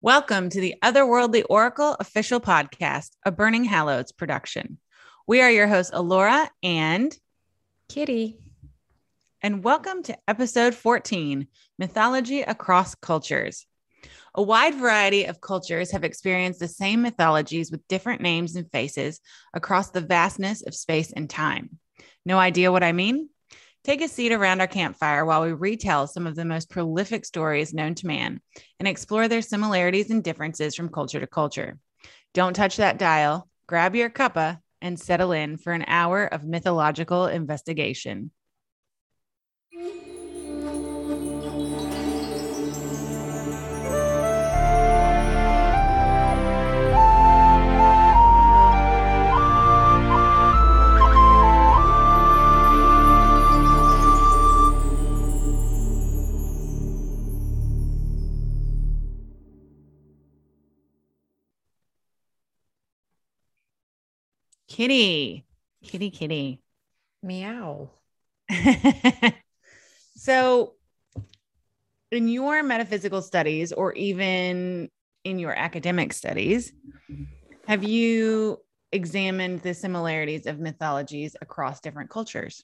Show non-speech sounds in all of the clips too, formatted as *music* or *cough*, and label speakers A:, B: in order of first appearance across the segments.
A: Welcome to the Otherworldly Oracle official podcast, a Burning Hallows production. We are your hosts, Alora and
B: Kitty.
A: And welcome to episode 14 Mythology Across Cultures. A wide variety of cultures have experienced the same mythologies with different names and faces across the vastness of space and time. No idea what I mean? Take a seat around our campfire while we retell some of the most prolific stories known to man and explore their similarities and differences from culture to culture. Don't touch that dial, grab your cuppa, and settle in for an hour of mythological investigation. Kitty, kitty, kitty.
B: Meow. *laughs*
A: so, in your metaphysical studies, or even in your academic studies, have you examined the similarities of mythologies across different cultures?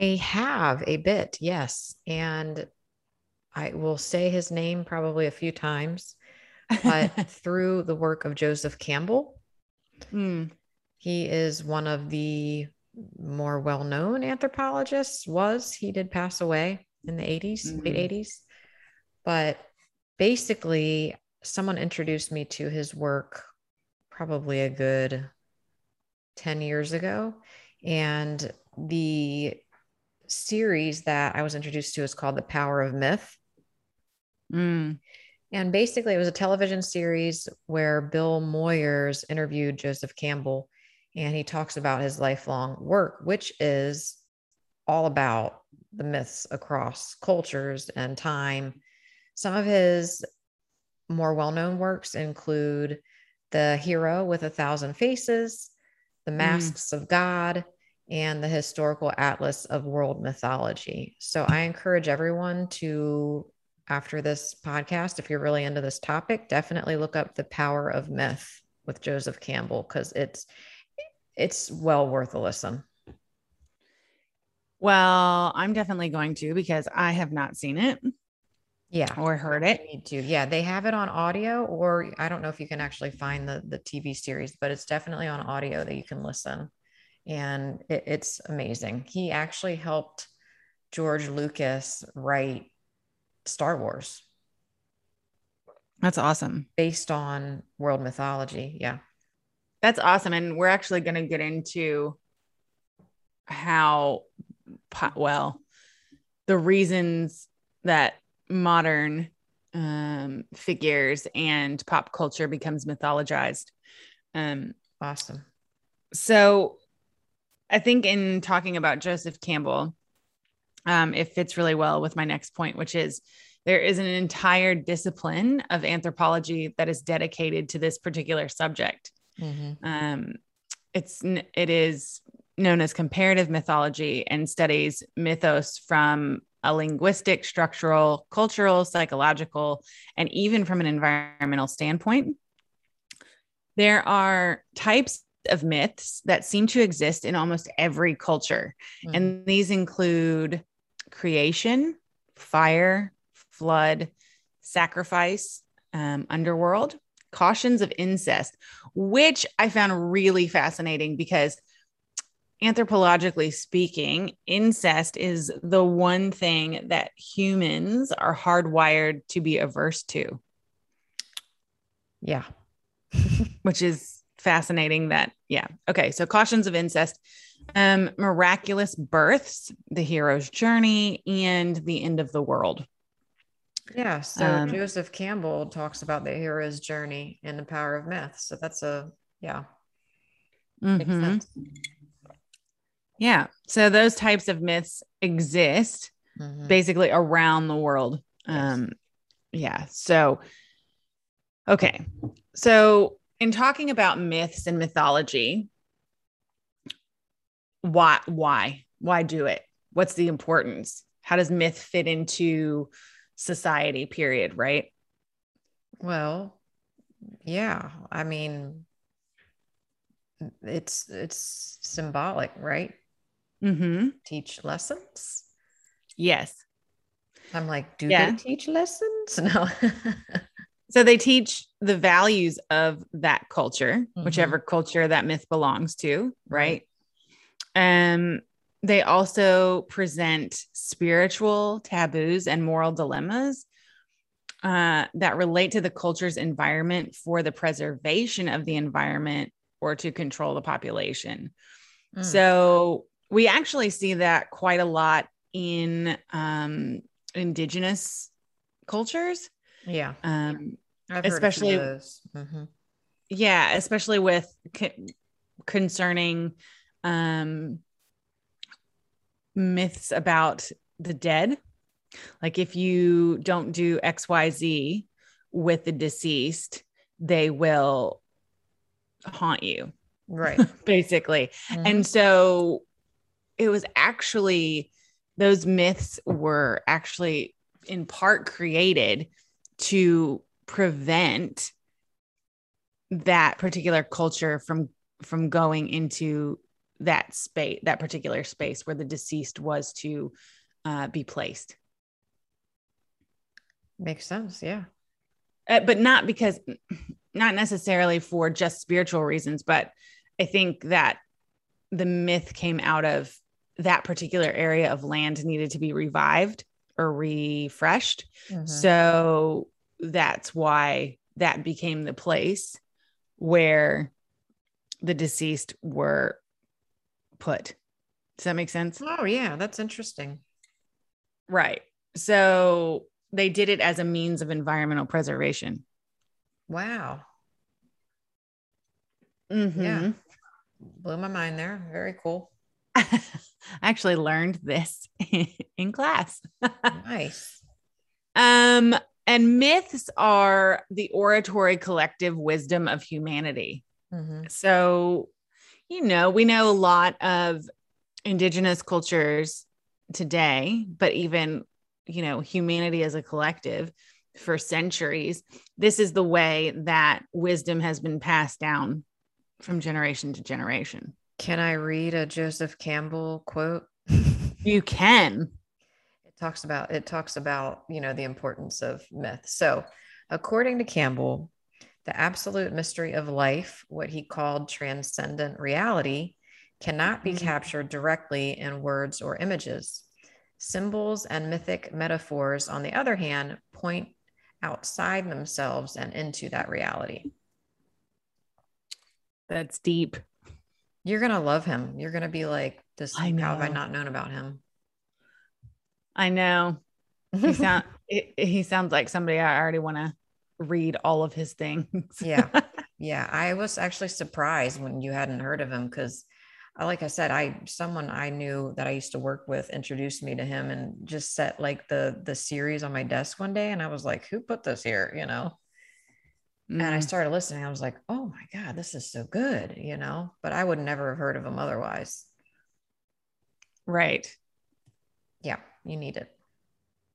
B: I have a bit, yes. And I will say his name probably a few times, but *laughs* through the work of Joseph Campbell, Mm. He is one of the more well known anthropologists, was. He did pass away in the 80s, mm-hmm. late 80s. But basically, someone introduced me to his work probably a good 10 years ago. And the series that I was introduced to is called The Power of Myth. Mm. And basically, it was a television series where Bill Moyers interviewed Joseph Campbell and he talks about his lifelong work, which is all about the myths across cultures and time. Some of his more well known works include The Hero with a Thousand Faces, The mm. Masks mm. of God, and the Historical Atlas of World Mythology. So I encourage everyone to after this podcast, if you're really into this topic, definitely look up The Power of Myth with Joseph Campbell because it's it's well worth a listen.
A: Well, I'm definitely going to because I have not seen it.
B: Yeah.
A: Or heard it.
B: need to. Yeah. They have it on audio, or I don't know if you can actually find the, the TV series, but it's definitely on audio that you can listen. And it, it's amazing. He actually helped George Lucas write Star Wars.
A: That's awesome.
B: Based on world mythology. Yeah.
A: That's awesome. And we're actually going to get into how, well, the reasons that modern um, figures and pop culture becomes mythologized.
B: Um, awesome.
A: So I think in talking about Joseph Campbell, um, it fits really well with my next point, which is there is an entire discipline of anthropology that is dedicated to this particular subject. Mm-hmm. Um, it's it is known as comparative mythology and studies mythos from a linguistic, structural, cultural, psychological, and even from an environmental standpoint. There are types of myths that seem to exist in almost every culture. Mm-hmm. And these include creation, fire, flood, sacrifice, um, underworld, cautions of incest, which I found really fascinating because anthropologically speaking, incest is the one thing that humans are hardwired to be averse to.
B: Yeah. *laughs*
A: which is fascinating that, yeah. Okay. So, cautions of incest um, miraculous births, the hero's journey, and the end of the world.
B: Yeah. So um, Joseph Campbell talks about the hero's journey and the power of myth. So that's a yeah.
A: Mm-hmm. Yeah. So those types of myths exist mm-hmm. basically around the world. Yes. Um, yeah. So okay. So in talking about myths and mythology, why why why do it what's the importance how does myth fit into society period right
B: Well, yeah. I mean, it's it's symbolic, right?
A: Mm-hmm.
B: Teach lessons.
A: Yes.
B: I'm like, do
A: Yeah.
B: they teach lessons? *laughs* No.
A: So they teach the values of that culture,
B: Mhm.
A: whichever culture that myth belongs to, right? Um, they also present spiritual taboos and moral dilemmas uh, that relate to the culture's environment for the preservation of the environment or to control the population.
B: Mm.
A: So we actually see that quite a lot in um, indigenous cultures.
B: yeah,
A: Um, especially-
B: a few of those. Mhm.
A: yeah especially with c- concerning um myths about the dead like if you don't do xyz with the deceased they will haunt you
B: Right. *laughs*
A: basically
B: Mhm.
A: and so it was actually those myths were actually in part created to prevent that particular culture from from going into that space that particular space where the deceased was to uh, be placed
B: makes sense. Yeah.
A: uh, but not because not necessarily for just spiritual reasons but i think that the myth came out of that particular area of land needed to be revived or refreshed
B: Mhm.
A: so that's why that became the place where the deceased were put does that make sense
B: Oh yeah, that's interesting.
A: right so they did it as a means of environmental preservation
B: Wow.
A: Mm-hmm.
B: Yeah. Blew my mind there. Very cool. *laughs*
A: I actually learned this *laughs* in class.
B: Nice. *laughs*
A: um, and myths are the oratory collective wisdom of humanity.
B: Mhm.
A: So, you know, we know a lot of indigenous cultures today, but even, you know, humanity as a collective for centuries, this is the way that wisdom has been passed down from generation to generation.
B: Can I read a Joseph Campbell quote? *laughs*
A: You can.
B: it talks about it talks about you know the importance of myth so according to campbell the absolute mystery of life what he called transcendent reality cannot be
A: Mhm.
B: captured directly in words or images symbols and mythic metaphors on the other hand point outside themselves and into that reality
A: That's deep.
B: you're gonna love him you're gonna be like this
A: I
B: how have i not known about him
A: I know. He *laughs* sound he sounds like somebody I already want to read all of his things.
B: Yeah. *laughs* Yeah, I was actually surprised when you hadn't heard of him because, like I said, I someone I knew that I used to work with introduced me to him and just set like the the series on my desk one day, and I was like, "Who put this here?" You know. And I
A: Mm,
B: started listening. I was like, "Oh my god, this is so good," you know. But I would never have heard of him otherwise.
A: right.
B: Yeah, you need it.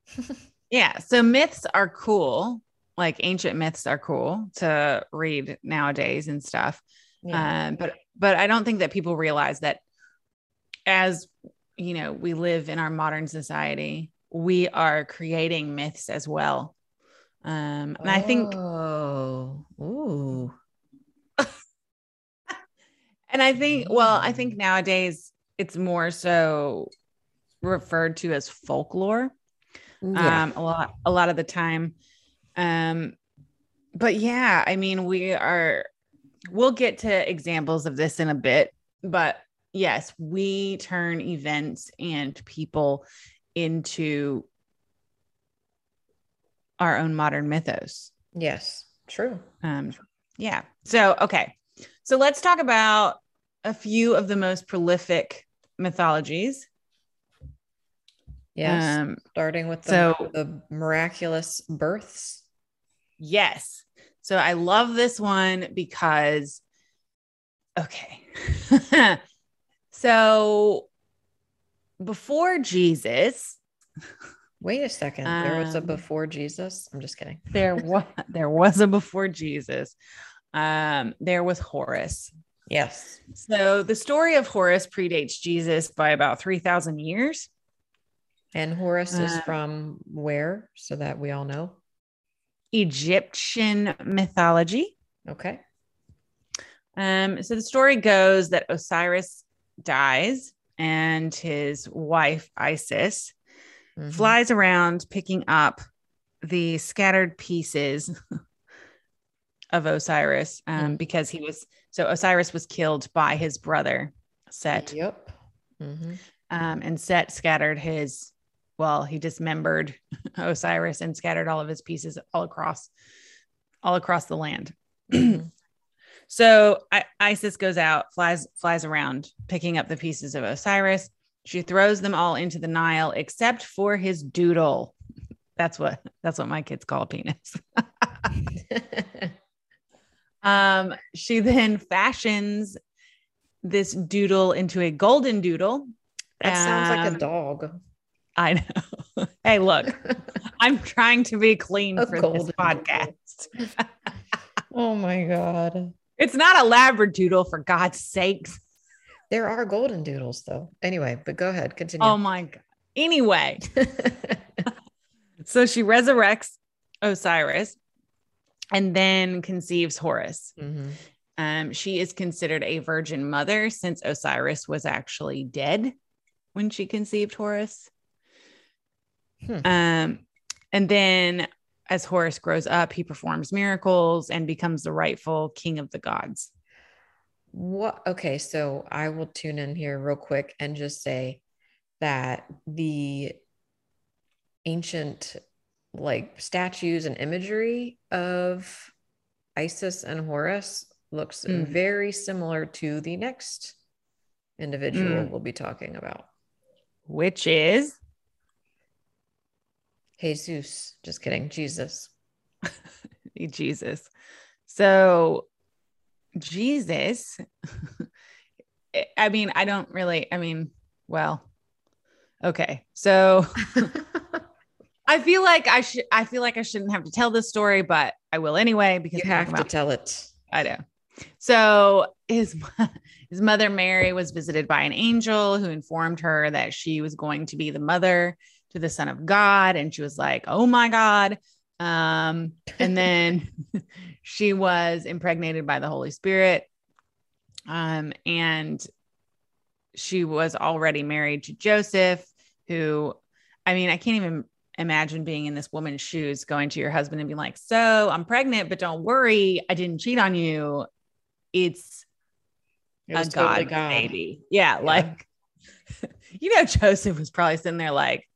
B: *laughs*
A: Yeah. So myths are cool. Like ancient myths are cool to read nowadays and stuff.
B: Yeah.
A: Um, but but I don't think that people realize that as you know, we live in our modern society, we are creating myths as well. Um, and I think
B: Oh, ooh, *laughs*
A: And I think, well, I think nowadays it's more so referred to as folklore.
B: yeah,
A: Um, a lot, a lot of the time. Um, but yeah, I mean, we are. We'll get to examples of this in a bit, but yes, we turn events and people into our own modern mythos.
B: yes, true.
A: Um, yeah. So, okay. So let's talk about a few of the most prolific mythologies.
B: Yes.
A: Um,
B: starting with the,
A: so-
B: the miraculous births.
A: Yes. So I love this one because, okay. *laughs* so before Jesus,
B: Wait a second. There was a
A: Um,
B: before Jesus. I'm just kidding.
A: There was *laughs* there was a before Jesus. Um, there was Horus.
B: Yes.
A: So the story of Horus predates Jesus by about 3,000 years.
B: And Horus is
A: Uh,
B: from where? So that we all know.
A: Egyptian mythology.
B: Okay.
A: Um, so the story goes that Osiris dies and his wife Isis
B: Mhm.
A: flies around picking up the scattered pieces *laughs* of Osiris um,
B: Mm.
A: because he was so Osiris was killed by his brother Set,
B: Yep. Mhm.
A: um, and Set scattered his well, he dismembered *laughs* Osiris and scattered all of his pieces all across all across the land.
B: Mhm. *clears throat*
A: So I, Isis goes out, flies flies around, picking up the pieces of Osiris. She throws them all into the Nile, except for his doodle. That's what that's what my kids call a penis. *laughs* Um, she then fashions this doodle into a golden doodle.
B: that sounds like
A: Um,
B: a dog.
A: I know. *laughs* hey, look, *laughs* I'm trying to be clean
B: A
A: for this
B: golden
A: podcast. *laughs*
B: oh my god.
A: It's not a labradoodle, for God's sakes.
B: There are golden doodles though. Anyway, but go ahead. Continue.
A: Oh my god. Anyway, so she resurrects Osiris and then conceives Horus.
B: Mhm.
A: Um, she is considered a virgin mother since Osiris was actually dead when she conceived Horus.
B: Hmm.
A: Um, and then as Horus grows up, he performs miracles and becomes the rightful king of the gods.
B: What? Okay, so I will tune in here real quick and just say that the ancient like statues and imagery of Isis and Horus looks
A: Mm.
B: very similar to the next individual
A: Mm.
B: we'll be talking about.
A: Which is
B: Jesus. Just kidding. Jesus. *laughs*
A: Jesus. So Jesus, *laughs* I mean, I don't really, I mean, well, okay. So *laughs* I feel like I should, I feel like I shouldn't have to tell this story, but I will anyway because
B: you have
A: talking
B: to tell it.
A: I know. So his his mother Mary was visited by an angel who informed her that she was going to be the mother to the Son of God, and she was like, "Oh my God!" Um, and then *laughs* she was impregnated by the Holy Spirit, um, and she was already married to Joseph, who, I mean, I can't even imagine being in this woman's shoes, going to your husband and being like, "So I'm pregnant, but don't worry, I didn't cheat on you. It's
B: It
A: a
B: was totally
A: God, baby." Yeah,
B: Yeah.
A: like *laughs* you know, Joseph was probably sitting there like,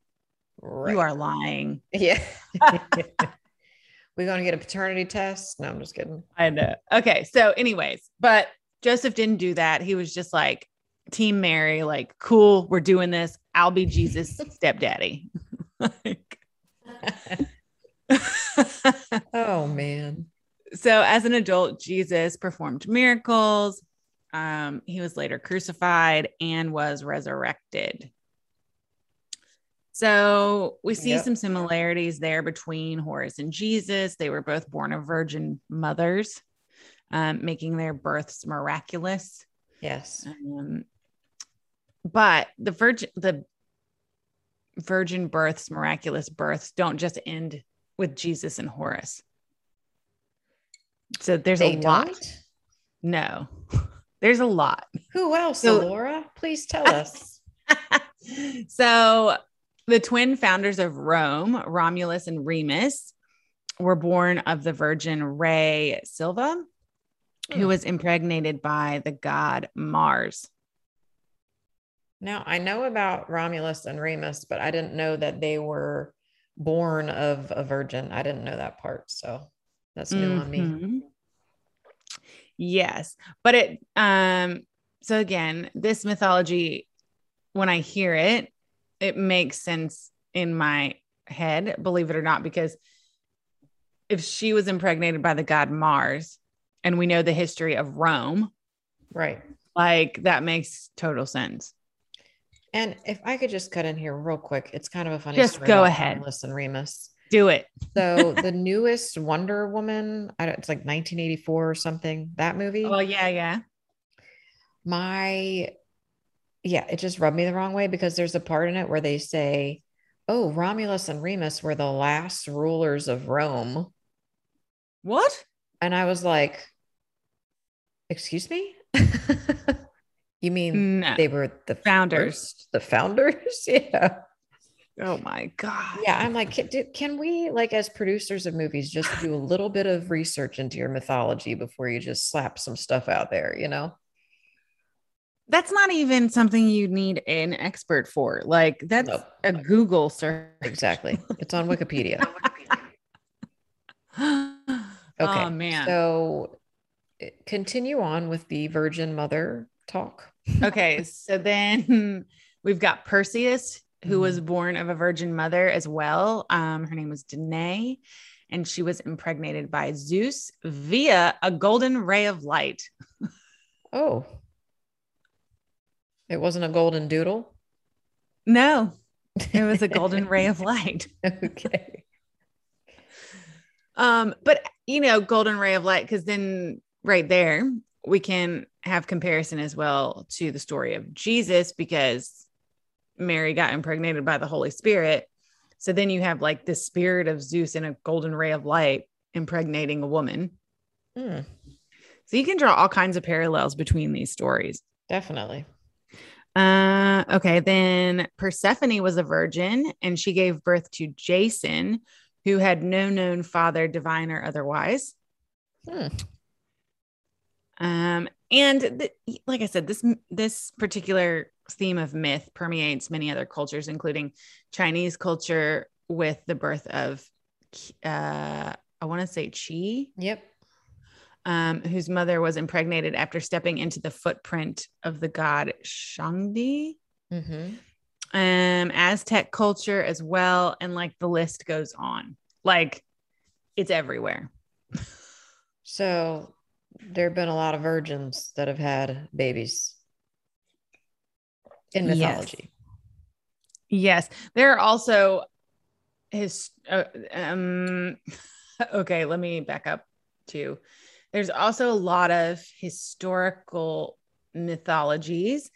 B: Right.
A: "You are lying." *laughs*
B: Yeah. We're going to get a paternity test. No, I'm just kidding.
A: I know. Okay, so anyways, but Joseph didn't do that. He was just like, "Team Mary, like, cool, we're doing this. I'll be Jesus' *laughs* stepdaddy." *laughs* Like-
B: Oh, man.
A: so as an adult jesus performed miracles um, he was later crucified and was resurrected so we see
B: Yep.
A: some similarities there between horus and jesus they were both born of virgin mothers um, making their births miraculous
B: Yes.
A: um, but the virgin the virgin births miraculous births don't just end with jesus and horus so there's
B: They
A: a lot
B: don't?
A: no *laughs* there's a lot
B: Who else,
A: So-
B: Alora? Please tell us. *laughs*
A: so the twin founders of rome romulus and remus were born of the virgin Rhea Silvia who
B: Hmm.
A: was impregnated by the god mars
B: now, I know about Romulus and Remus, but I didn't know that they were born of a virgin. I didn't know that part. So that's new on me.
A: Mhm. Yes. But it um so again, this mythology when I hear it, it makes sense in my head, believe it or not because if she was impregnated by the god Mars and we know the history of Rome,
B: Right.
A: like that makes total sense.
B: And if I could just cut in here real quick, it's kind of a funny
A: Just
B: story
A: go ahead.
B: Listen, Remus.
A: Do it.
B: So the *laughs* newest Wonder Woman, I don't, it's like 1984 or something. That movie,
A: Oh yeah, yeah.
B: my yeah, it just rubbed me the wrong way because there's a part in it where they say, "Oh, Romulus and Remus were the last rulers of Rome,"
A: What?
B: and I was like, "Excuse me." *laughs* You mean
A: No.
B: they were the
A: Founders.
B: first- the founders? *laughs* yeah.
A: Oh my god.
B: Yeah, I'm like, can, do, can we, like, as producers of movies, just do a little bit of research into your mythology before you just slap some stuff out there, you know?
A: That's not even something you need an expert for. Like that's
B: Nope.
A: a Google search.
B: Exactly. It's on Wikipedia. *laughs* *laughs*
A: okay.
B: Okay.
A: Oh man.
B: So eh, continue on with the Virgin Mother talk.
A: okay. *laughs* So then we've got Perseus, who was
B: Mm-hmm.
A: born of a virgin mother as well. Um, her name was Danae, and she was impregnated by Zeus via a golden ray of light.
B: Oh. It wasn't a golden doodle.
A: No, it was a golden ray of light. *laughs*
B: okay.
A: Um, but you know, golden ray of light, because then right there we can have comparison as well to the story of Jesus because Mary got impregnated by the Holy Spirit. So then you have like the spirit of Zeus in a golden ray of light impregnating a woman.
B: Hmm,
A: So you can draw all kinds of parallels between these stories.
B: definitely.
A: Uh, okay. Then Persephone was a virgin and she gave birth to Jason, who had no known father, divine or otherwise.
B: Hmm.
A: Um, and th- like I said, this this particular theme of myth permeates many other cultures, including Chinese culture, with the birth of, uh, I want to say Qi,
B: Yep.
A: Um, whose mother was impregnated after stepping into the footprint of the god Shangdi.
B: Mm-hmm.
A: Um, Aztec culture as well, and like the list goes on. Like it's everywhere.
B: So there have been a lot of virgins that have had babies in mythology.
A: Yes, there are also his. Uh, um, *laughs* okay, let me back up too. There's also a lot of historical mythologies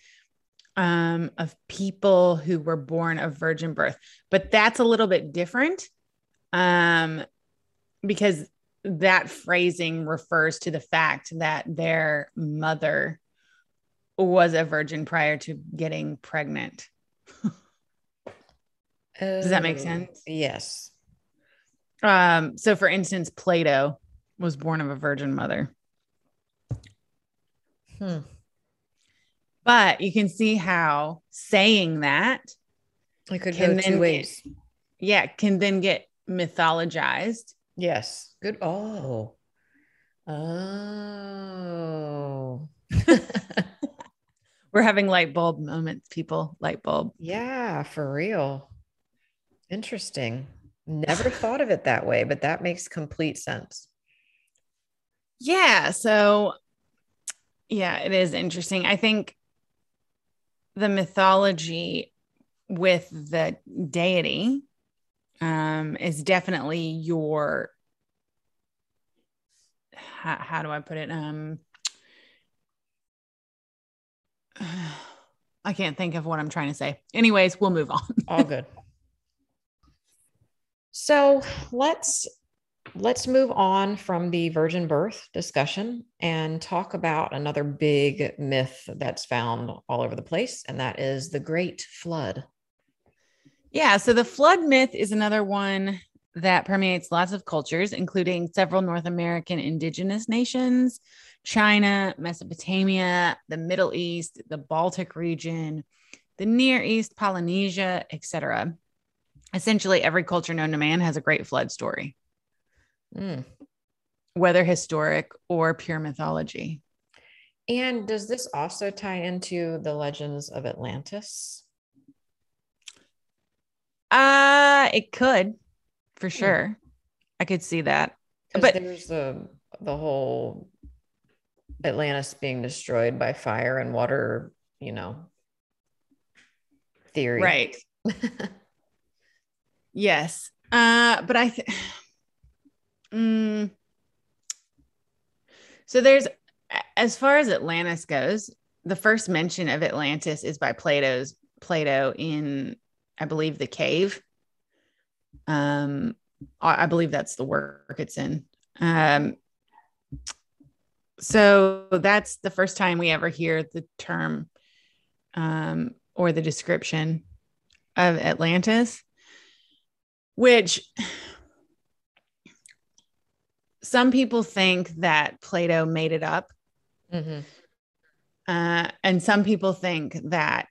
A: um, of people who were born of virgin birth, but that's a little bit different um, because that phrasing refers to the fact that their mother was a virgin prior to getting pregnant. Does that make
B: Oh,
A: sense?
B: Yes.
A: Um, so for instance, Plato was born of a virgin mother.
B: Hmm.
A: But you can see how saying that,
B: It could
A: Can
B: go
A: then
B: two ways.
A: yeah, can then get mythologized.
B: Yes. Good. Oh. Oh. *laughs*
A: We're having light bulb moments, people. Light bulb.
B: yeah, for real. Interesting. Never thought of it that way, but that makes complete sense.
A: Yeah. So, yeah, it is interesting. I think the mythology with the deity um, is definitely your. How, how do I put it? Um, *sighs* I can't think of what I'm trying to say. Anyways, we'll move on.
B: All good. So let's let's move on from the virgin birth discussion and talk about another big myth that's found all over the place, and that is the Great Flood.
A: Yeah. So the flood myth is another one that permeates lots of cultures, including several North American indigenous nations, China, Mesopotamia, the Middle East, the Baltic region, the Near East, Polynesia, etc. Essentially, every culture known to man has a great flood story,
B: Mm.
A: whether historic or pure mythology.
B: And does this also tie into the legends of Atlantis?
A: Uh, it could for sure. I could see that. But-
B: there's the the whole Atlantis being destroyed by fire and water, you know, theory.
A: Right. *laughs* yes. Uh, but I think, mm, so there's, as far as Atlantis goes, the first mention of Atlantis is by Plato's Plato in, I believe, the cave. Um, I believe that's the work it's in. Um, so that's the first time we ever hear the term um, or the description of Atlantis, which some people think that Plato made it up. Mm-hmm. Uh, and some people think that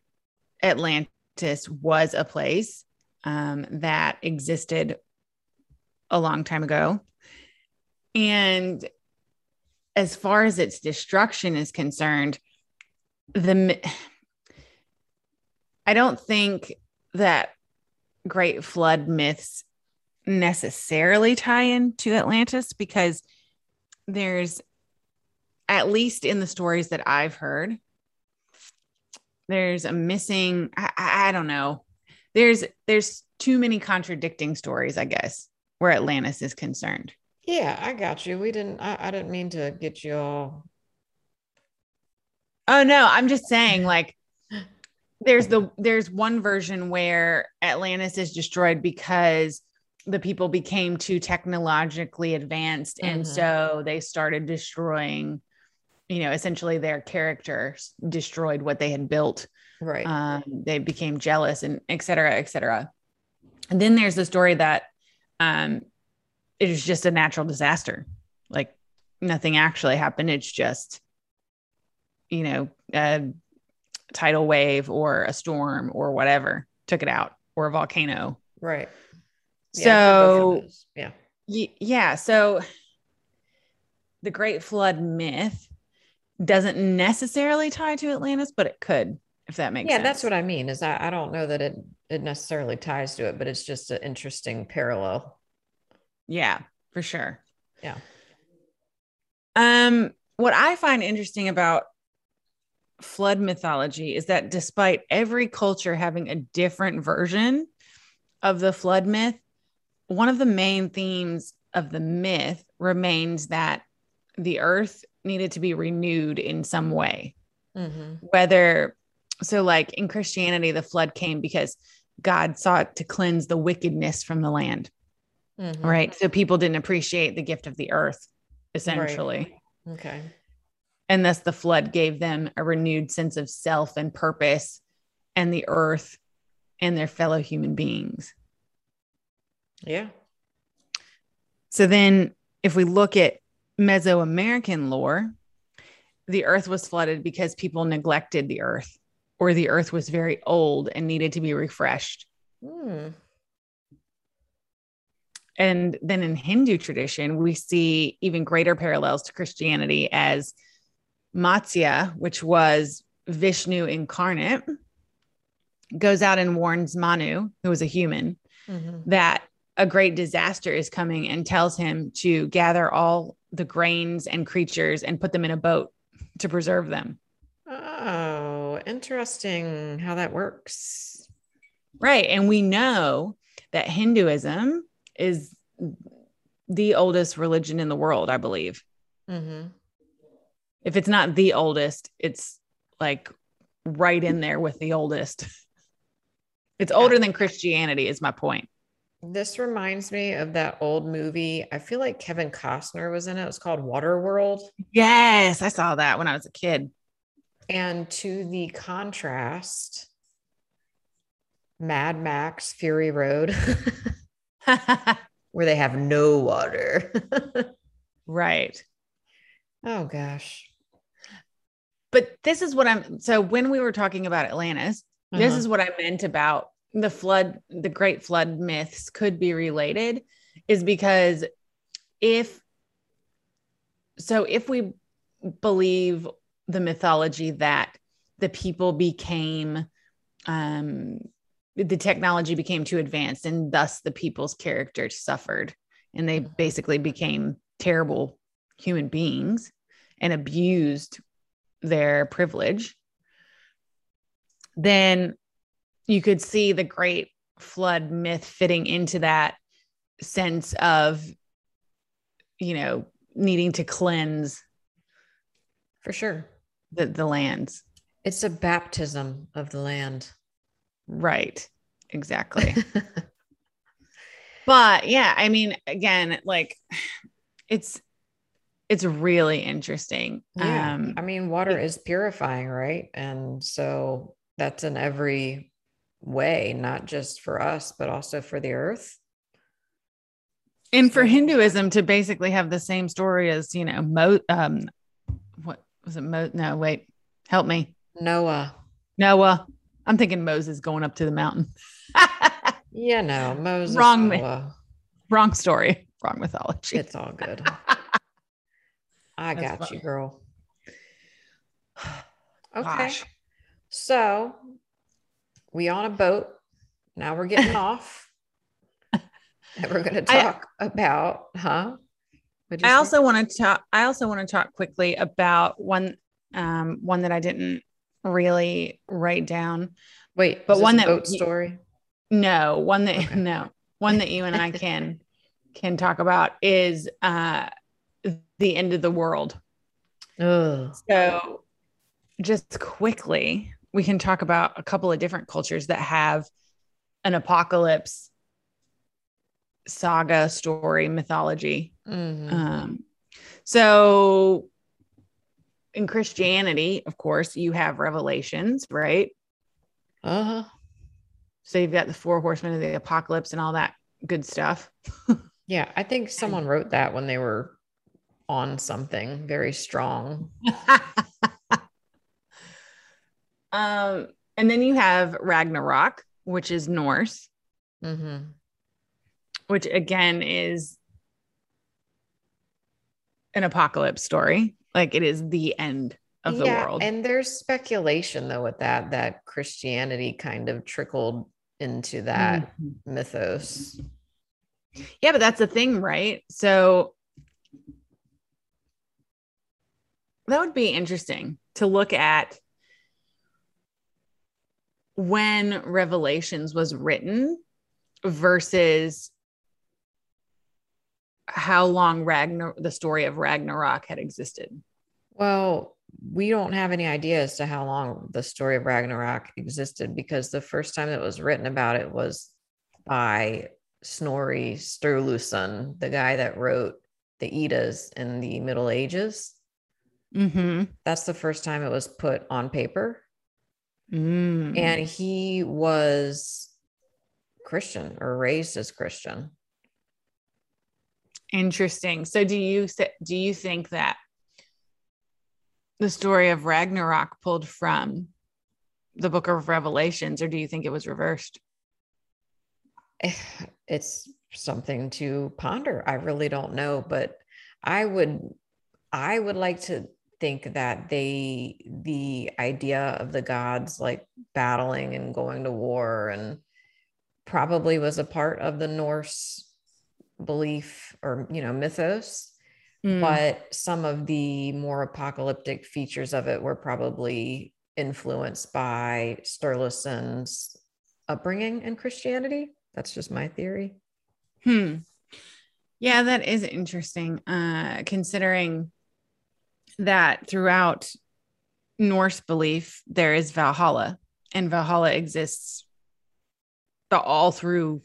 A: Atlantis was a place um, that existed a long time ago. And as far as its destruction is concerned, the I don't think that great flood myths necessarily tie into Atlantis because there's at least in the stories that I've heard there's a missing I, I don't know there's there's too many contradicting stories I guess where Atlantis is concerned.
B: Yeah, I got you. We didn't I, I didn't mean to get you all
A: Oh no, I'm just saying *laughs* like there's the there's one version where Atlantis is destroyed because the people became too technologically advanced mm-hmm. and so they started destroying you know essentially their characters destroyed what they had built.
B: Right.
A: Um, they became jealous and et cetera et cetera. And then there's the story that um, it is just a natural disaster. Like nothing actually happened. It's just you know a tidal wave or a storm or whatever took it out or a volcano.
B: Right
A: so
B: yeah
A: yeah so the great flood myth doesn't necessarily tie to atlantis but it could if that makes sense.
B: yeah
A: sense.
B: that's what i mean is I, I don't know that it it necessarily ties to it but it's just an interesting parallel
A: yeah for sure
B: yeah
A: um what i find interesting about flood mythology is that despite every culture having a different version of the flood myth one of the main themes of the myth remains that the earth needed to be renewed in some way mm-hmm. whether so like in christianity the flood came because god sought to cleanse the wickedness from the land mm-hmm. right so people didn't appreciate the gift of the earth essentially
B: right. okay
A: and thus the flood gave them a renewed sense of self and purpose and the earth and their fellow human beings
B: yeah
A: so then if we look at mesoamerican lore the earth was flooded because people neglected the earth or the earth was very old and needed to be refreshed. Hmm. And then in Hindu tradition, we see even greater parallels to Christianity as Matsya, which was Vishnu incarnate, goes out and warns Manu, who was a human, mm-hmm. that a great disaster is coming and tells him to gather all the grains and creatures and put them in a boat to preserve them.
B: Oh, interesting how that works.
A: Right. And we know that Hinduism is the oldest religion in the world, I believe. Mm-hmm. If it's not the oldest, it's like right in there with the oldest. *laughs* It's older yeah. than Christianity, is my point.
B: This reminds me of that old movie. I feel like Kevin Costner was in it. It was called Waterworld.
A: Yes, I saw that when I was a kid.
B: And to the contrast, Mad Max Fury Road, *laughs* where they have no water. *laughs*
A: right.
B: Oh, gosh.
A: But this is what I'm so when we were talking about Atlantis, uh-huh. this is what I meant about the flood, the great flood myths could be related, is because if so, if we believe the mythology that the people became um the technology became too advanced and thus the people's character suffered and they basically became terrible human beings and abused their privilege then you could see the great flood myth fitting into that sense of you know needing to cleanse
B: For sure.
A: the, the lands
B: It's a baptism of the land.
A: right exactly *laughs* but yeah i mean again like it's it's really interesting
B: Yeah.
A: um
B: I mean, water is purifying, right? And so that's in every way, not just for us, but also for the earth.
A: and for hinduism to basically have the same story as you know mo um what was it mo no wait help me
B: Noah.
A: noah i'm thinking moses going up to the mountain *laughs*
B: Yeah, no, Moses.
A: Wrong
B: Noah.
A: wrong story wrong mythology
B: It's all good. *laughs* I
A: That's
B: got you, girl. *sighs* Okay.
A: Gosh.
B: So we on a boat. Now we're getting *laughs* off. And we're going to
A: I-
B: talk about, huh?
A: I
B: say?
A: also want to talk. I also want to talk quickly about one, um, one that I didn't really write down.
B: wait,
A: but one that
B: boat story.
A: No, one that
B: Okay.
A: no, one that you and I *laughs* can can talk about is uh, the end of the world.
B: Ugh.
A: So, just quickly, we can talk about a couple of different cultures that have an apocalypse saga story mythology.
B: Mhm.
A: Um, so in Christianity, of course, you have revelations, right?
B: uh-huh.
A: So you've got the four horsemen of the apocalypse and all that good stuff. *laughs*
B: Yeah, I think someone wrote that when they were on something very strong. *laughs*
A: um, and then you have Ragnarok, which is Norse,
B: hmm
A: which again is an apocalypse story. Like it is the end of the world.
B: And there's speculation though with that that Christianity kind of trickled into that
A: Mhm.
B: mythos.
A: Yeah, but that's the thing, right? So that would be interesting to look at when Revelations was written versus how long Ragnar the story of Ragnarok had existed.
B: Well, we don't have any idea as to how long the story of Ragnarok existed because the first time that was written about it was by Snorri Sturluson, the guy that wrote the Eddas in the Middle Ages.
A: Mm-hmm.
B: That's the first time it was put on paper.
A: Mm.
B: And he was Christian or raised as Christian.
A: Interesting. So do you th- do you think that the story of Ragnarok pulled from the book of Revelations or do you think it was reversed? *sighs*
B: it's something to ponder. I really don't know, but I would I would like to think that they the idea of the gods like battling and going to war and probably was a part of the Norse belief or you know mythos
A: Mm.
B: but some of the more apocalyptic features of it were probably influenced by Sturluson's upbringing in Christianity. That's just my theory.
A: Hmm. Yeah, that is interesting. Uh, considering that throughout Norse belief, there is Valhalla, and Valhalla exists the, all through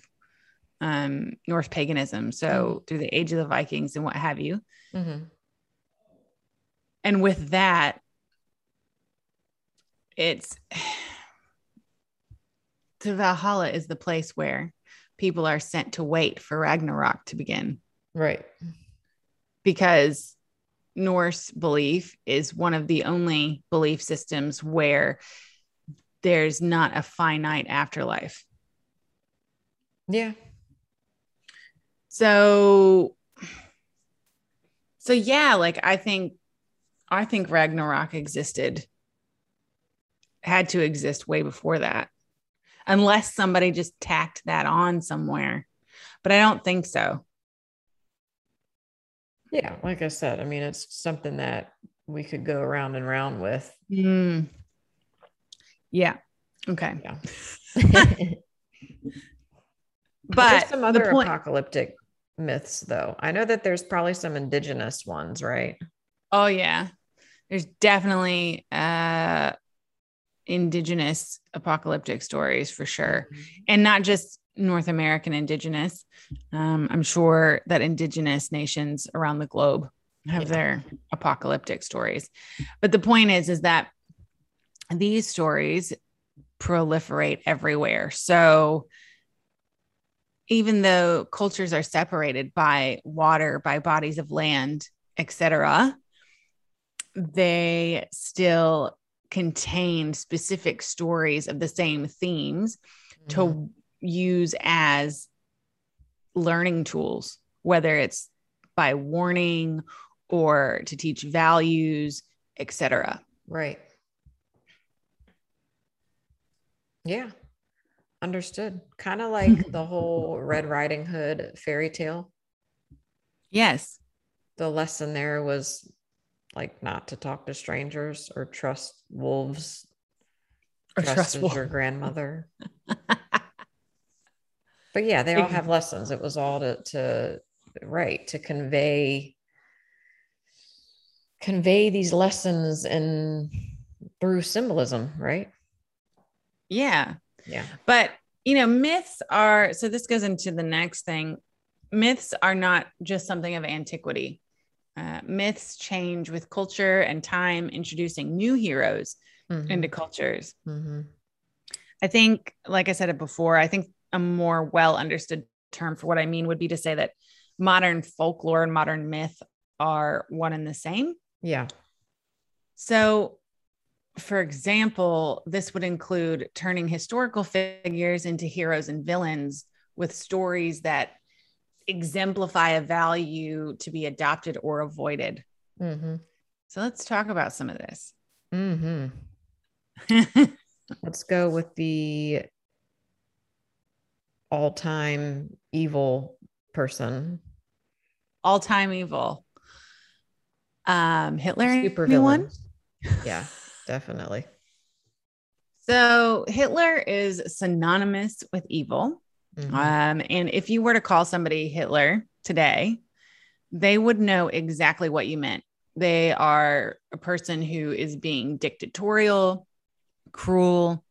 A: um, Norse paganism. So through the age of the Vikings and what have you.
B: Mhm.
A: And with that, it's *sighs* to Valhalla is the place where people are sent to wait for Ragnarok to begin
B: Right.
A: because Norse belief is one of the only belief systems where there's not a finite afterlife.
B: Yeah.
A: So so yeah, like I think I think Ragnarok existed had to exist way before that. Unless somebody just tacked that on somewhere. But I don't think so.
B: Yeah. Like I said, I mean, it's something that we could go around and round with.
A: Mm. Yeah. Okay.
B: Yeah. *laughs*
A: but
B: there's some other
A: the point,
B: apocalyptic myths, though. I know that there's probably some indigenous ones, right?
A: oh yeah, there's definitely uh indigenous apocalyptic stories for sure, and not just North American indigenous. Um, I'm sure that indigenous nations around the globe have
B: Yeah.
A: their apocalyptic stories. But the point is, is that these stories proliferate everywhere. So even though cultures are separated by water, by bodies of land, etc., they still contain specific stories of the same themes
B: Mhm.
A: to use as learning tools, whether it's by warning or to teach values, etc.
B: Right. Yeah. Understood. Kind of like *laughs* the whole Red Riding Hood fairy tale.
A: Yes.
B: The lesson there was like not to talk to strangers or trust wolves.
A: Or
B: Trust
A: trust
B: your grandmother. *laughs* But yeah, they all have lessons. It was all to to right to convey convey these lessons and through symbolism, right?
A: Yeah.
B: Yeah.
A: But, you know, myths are so this goes into the next thing. Myths are not just something of antiquity. Uh, myths change with culture and time, introducing new heroes into cultures.
B: Mhm.
A: I think, like I said it before, I think a more well understood term for what I mean would be to say that modern folklore and modern myth are one and the same.
B: Yeah.
A: So, for example, this would include turning historical figures into heroes and villains with stories that exemplify a value to be adopted or avoided.
B: hmm
A: So, let's talk about some of this.
B: hmm *laughs* Let's go with the all-time evil person.
A: All time evil. Um, Hitler,
B: Super
A: anyone?
B: villain. Yeah, *laughs* definitely.
A: So Hitler is synonymous with evil.
B: Mhm.
A: Um, and if you were to call somebody Hitler today, they would know exactly what you meant. They are a person who is being dictatorial, cruel,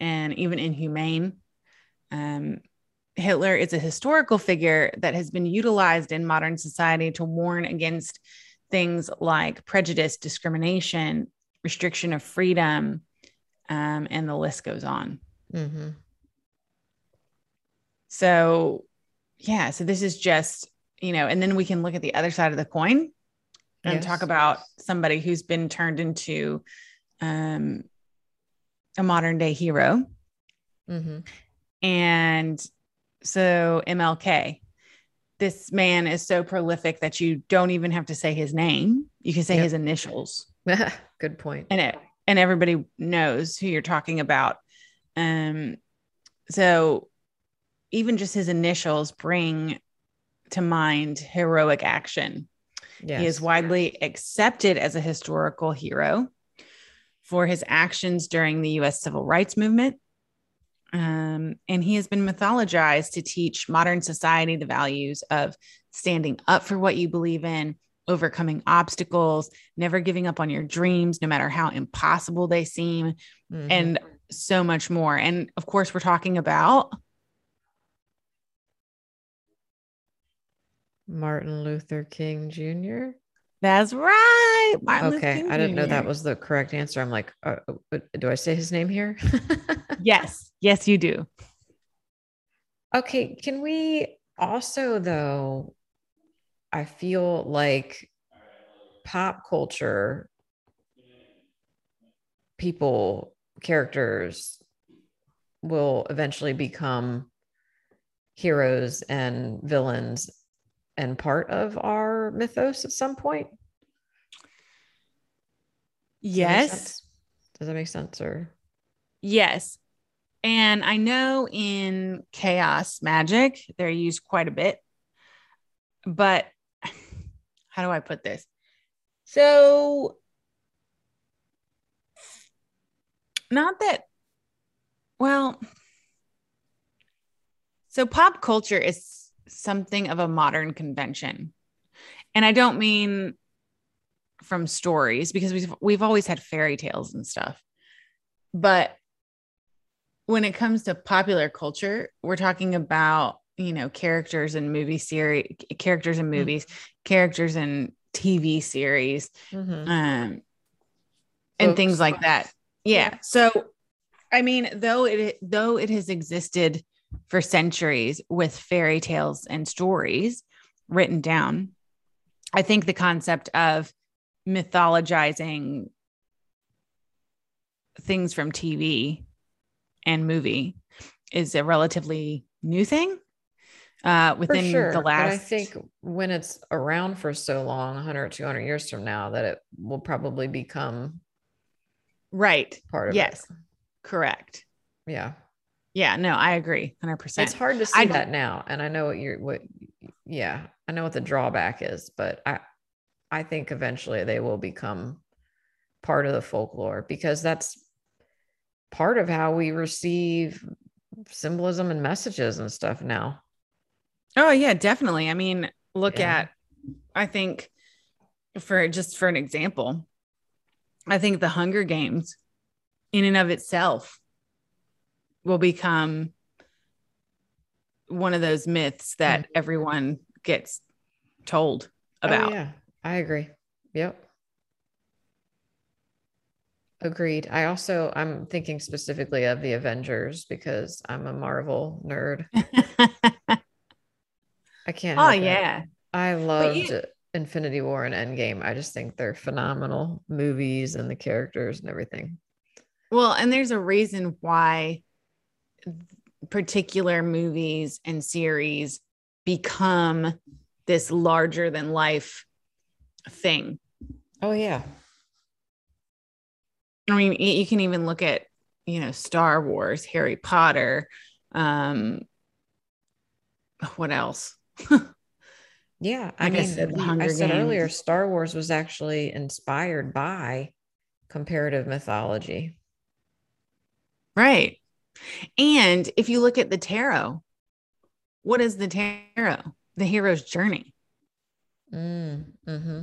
A: and even inhumane. Um, Hitler is a historical figure that has been utilized in modern society to warn against things like prejudice, discrimination, restriction of freedom, um, and the list goes on.
B: Mhm.
A: So, yeah, so this is just, you know, and then we can look at the other side of the coin and
B: Yes.
A: talk about somebody who's been turned into um, a modern day hero.
B: Mhm.
A: And so, MLK, this man is so prolific that you don't even have to say his name. You can say
B: Yep.
A: his initials. *laughs*
B: Good point.
A: and it and everybody knows who you're talking about. Um, so even just his initials bring to mind heroic action.
B: Yes.
A: He is widely accepted as a historical hero for his actions during the U.S. Civil Rights Movement. Um, and he has been mythologized to teach modern society the values of standing up for what you believe in, overcoming obstacles, never giving up on your dreams, no matter how impossible they seem,
B: Mhm.
A: and so much more. And of course, we're talking about
B: Martin Luther King Jr.
A: that's right. Martin
B: Okay, I didn't know that was the correct answer. I'm like, uh, uh, do I say his name here?
A: Yes, yes, you do.
B: okay, can we also though? I feel like pop culture people characters will eventually become heroes and villains and part of our mythos at some point. Does that make
A: Yes,
B: sense? Does that make sense or
A: yes. And I know in chaos magic, they're used quite a bit. But *laughs* how do I put this? So, not that, well, So pop culture is something of a modern convention. And I don't mean from stories because we've we've always had fairy tales and stuff. But when it comes to popular culture, we're talking about, you know, characters in movie series, characters in
B: Mm-hmm.
A: movies, characters in TV series,
B: Mhm.
A: um, and things like that. Yeah.
B: Yeah.
A: So, I mean, though it though it has existed for centuries with fairy tales and stories written down, I think the concept of mythologizing things from TV and movie is a relatively new thing uh, within
B: sure.
A: the
B: but I think when it's around for so long, 100 or 200 years from now, that it will probably become
A: right.
B: part of
A: Yes.
B: it.
A: Correct.
B: Yeah.
A: Yeah. No, I agree. Hundred percent.
B: It's hard to see
A: I-
B: that now. And I know what you're what yeah, I know what the drawback is, but I I think eventually they will become part of the folklore because that's part of how we receive symbolism and messages and stuff now.
A: Oh yeah, definitely. I mean, look
B: Yeah.
A: at I think for just for an example, I think the Hunger Games in and of itself will become one of those myths that
B: Mhm.
A: everyone gets told oh, about.
B: Oh, yeah, I agree. Yep. Agreed. I also I'm thinking specifically of the Avengers because I'm a Marvel nerd. I can't. *laughs*
A: oh
B: help it.
A: yeah.
B: I loved
A: you-
B: Infinity War and Endgame. I just think they're phenomenal movies and the characters and everything.
A: Well, and there's a reason why particular movies and series become this larger than life thing.
B: Oh yeah.
A: I mean, you can even look at, you know, Star Wars, Harry Potter, um what else? *laughs*
B: Yeah. I
A: Like I
B: mean,
A: said, The
B: we- I said earlier, Star Wars was actually inspired by comparative mythology.
A: Right. And if you look at the tarot, what is the tarot? The hero's journey.
B: Mm, hmm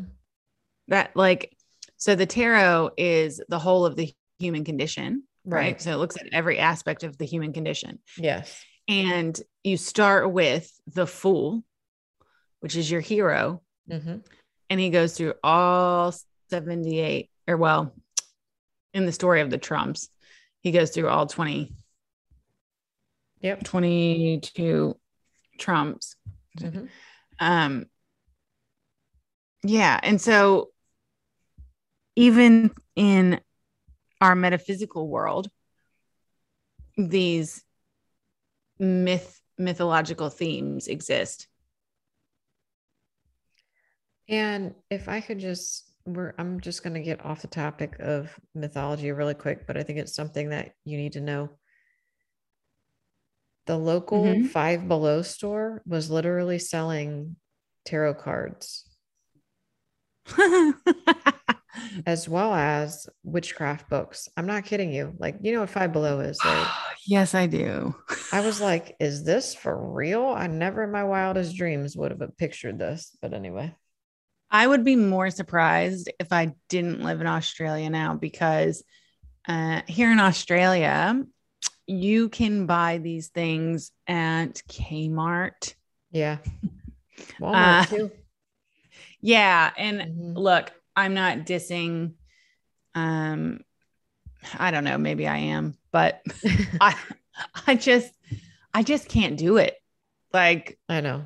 A: That like so the tarot is the whole of the human condition, right?
B: Right.
A: So it looks at every aspect of the human condition.
B: Yes.
A: And you start with the fool, which is your hero,
B: hmm
A: and he goes through all 78 or well in the story of the trumps he goes through all 20
B: Yep.
A: 22 trumps
B: Mhm.
A: um yeah and so even in our metaphysical world these myth mythological themes exist
B: And if I could just, we're, I'm just going to get off the topic of mythology really quick, but I think it's something that you need to know. The local
A: Mhm.
B: Five Below store was literally selling tarot cards *laughs* as well as witchcraft books. I'm not kidding you. Like, you know what Five Below is, right? *gasps*
A: yes i do
B: I was *laughs* like, is this for real? I never in my wildest dreams would have pictured this. But anyway.
A: I would be more surprised if I didn't live in Australia now because uh, here in Australia, you can buy these things at Kmart.
B: Yeah. *laughs* Walmart
A: Uh,
B: too.
A: Yeah. And
B: Mhm.
A: look, I'm not dissing. Um, I don't know, maybe I am, but *laughs* I, I just, I just can't do it. Like,
B: I know.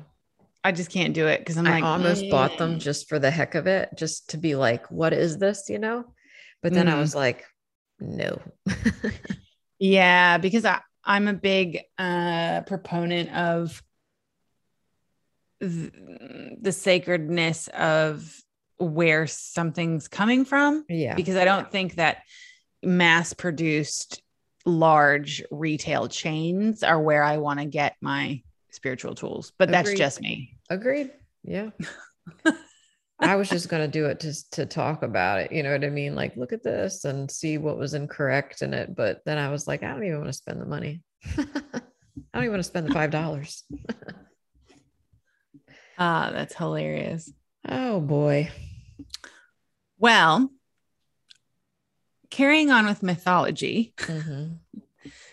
A: I just can't do it because I'm
B: I
A: like,
B: almost bought them
A: "Mm."
B: just for the heck of it, just to be like, what is this? You know? But then I
A: Mhm.
B: was like, no. *laughs*
A: Yeah, because I, I'm a big uh, proponent of th- the sacredness of where something's coming from,
B: yeah.
A: because I don't think that mass produced large retail chains are where I want to get my spiritual tools. But that's just me.
B: Agreed. Yeah. *laughs* I was just going to do it to, to talk about it. You know what I mean? Like, look at this and see what was incorrect in it. But then I was like, I don't even want to spend the money. *laughs* I don't even want to spend the five dollars. *laughs*
A: Ah, that's hilarious.
B: oh boy.
A: Well, carrying on with mythology.
B: Mhm.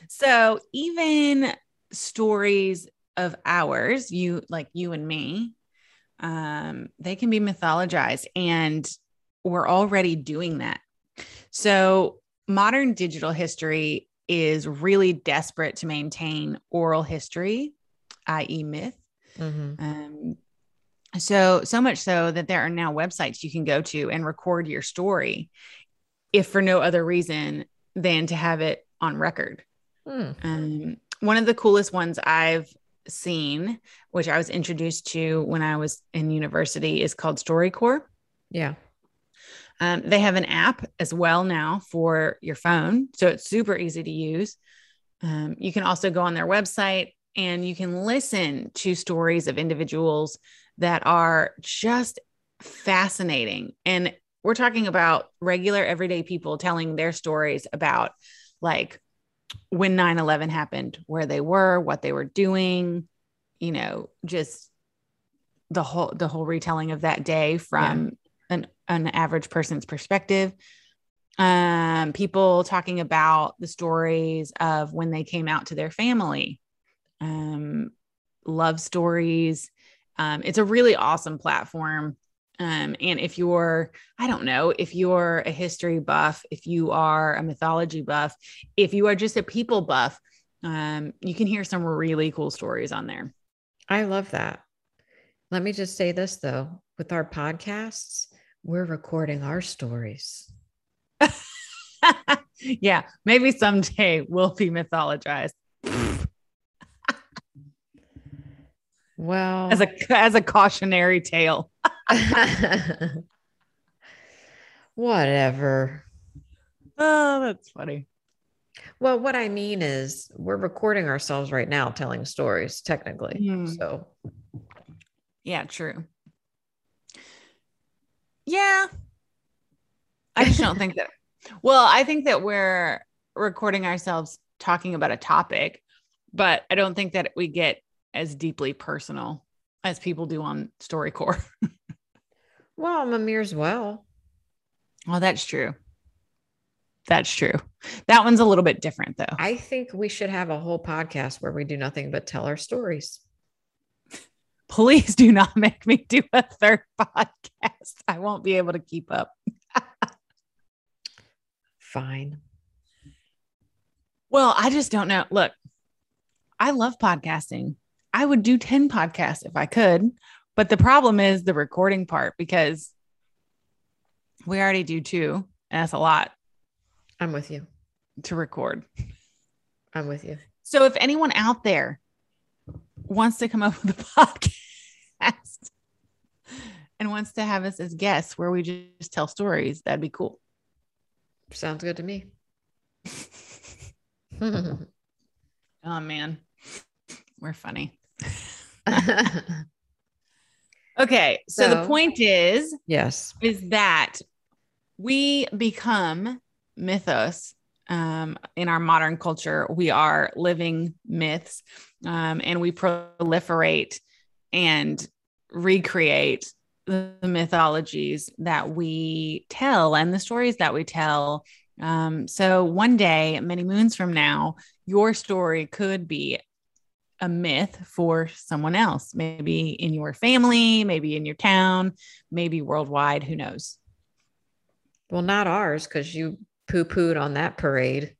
A: So even stories of ours, you like you and me, um, they can be mythologized, and we're already doing that. So modern digital history is really desperate to maintain oral history, i.e., myth.
B: Mhm.
A: Um, so so much so that there are now websites you can go to and record your story, if for no other reason than to have it on record.
B: Hmm.
A: Um, one of the coolest ones I've seen, which I was introduced to when I was in university, is called StoryCorps.
B: Yeah.
A: Um, they have an app as well now for your phone. So it's super easy to use. Um, you can also go on their website and you can listen to stories of individuals that are just fascinating. And we're talking about regular, everyday people telling their stories about like when 9 11 happened, where they were, what they were doing, you know, just the whole the whole retelling of that day from an, an average person's perspective. Um people talking about the stories of when they came out to their family. Um love stories. Um it's a really awesome platform um and if you're i don't know if you're a history buff if you are a mythology buff if you are just a people buff um you can hear some really cool stories on there
B: I love that. Let me just say this though with our podcasts, we're recording our stories. *laughs*
A: yeah, maybe someday we'll be mythologized
B: Well,
A: as a as a cautionary tale. *laughs*
B: whatever.
A: Oh, that's funny.
B: Well, what I mean is we're recording ourselves right now telling stories, technically.
A: Hmm.
B: So
A: Yeah, true. Yeah. I just don't think that. *laughs* Well, I think that we're recording ourselves talking about a topic, but I don't think that we get as deeply personal as people do on StoryCorps. *laughs*
B: well, Mimir's Well.
A: Well, that's true. That's true. That one's a little bit different though.
B: I think we should have a whole podcast where we do nothing but tell our stories. *laughs*
A: Please do not make me do a third *laughs* podcast. I won't be able to keep up.
B: Fine.
A: Well, I just don't know. Look, I love podcasting. I would do 10 podcasts if I could, but the problem is the recording part because we already do two, and that's a lot
B: I'm with you.
A: to record.
B: I'm with you.
A: So if anyone out there wants to come up with a *laughs* podcast and wants to have us as guests where we just tell stories, that'd be cool.
B: Sounds good to me. *laughs* *laughs*
A: Oh man, we're funny. *laughs* Okay, so, the point is
B: yes.
A: is that we become mythos um, in our modern culture. We are living myths, um, and we proliferate and recreate the mythologies that we tell and the stories that we tell. Um, so one day, many moons from now, your story could be a myth for someone else, maybe in your family, maybe in your town, maybe worldwide. Who knows?
B: Well, not ours because you poo pooed on that parade.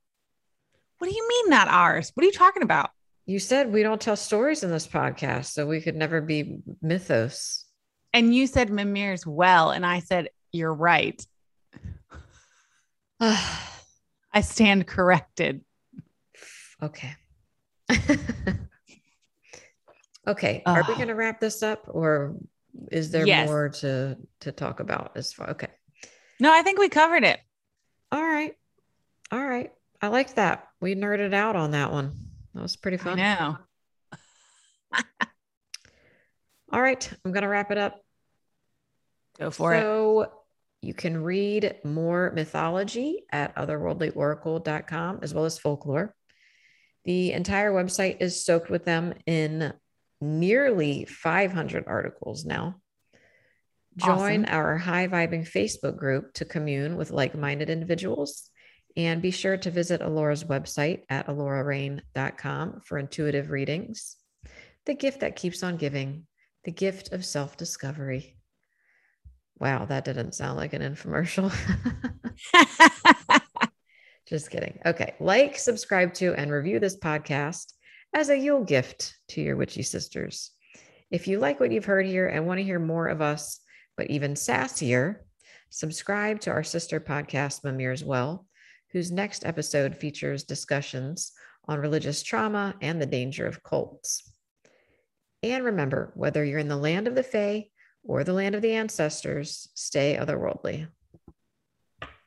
A: What do you mean, not ours? What are you talking about?
B: You said we don't tell stories in this podcast, so we could never be mythos.
A: And you said Mimir's well, and I said, You're right. *sighs* I stand corrected.
B: okay. *laughs* okay. Are we going to wrap this up or is there
A: Yes.
B: more to to talk about as far okay.
A: No, I think we covered it.
B: All right. All right. I liked that. We nerded out on that one. That was pretty
A: I
B: fun.
A: know. *laughs*
B: All right. I'm going to wrap it up.
A: Go for it.
B: so you can read more mythology at otherworldlyoracle.com as well as folklore. The entire website is soaked with them in nearly 500 articles now. Join awesome. our high vibing Facebook group to commune with like minded individuals. And be sure to visit Alora's website at alorareign.com for intuitive readings. The gift that keeps on giving, the gift of self discovery. Wow, that didn't sound like an infomercial. *laughs* Just kidding. Okay. Like, subscribe to, and review this podcast as a Yule gift to your witchy sisters. If you like what you've heard here and want to hear more of us, but even sassier, subscribe to our sister podcast, Mimir's Well, whose next episode features discussions on religious trauma and the danger of cults. And remember, whether you're in the land of the Fae or the land of the ancestors, stay otherworldly.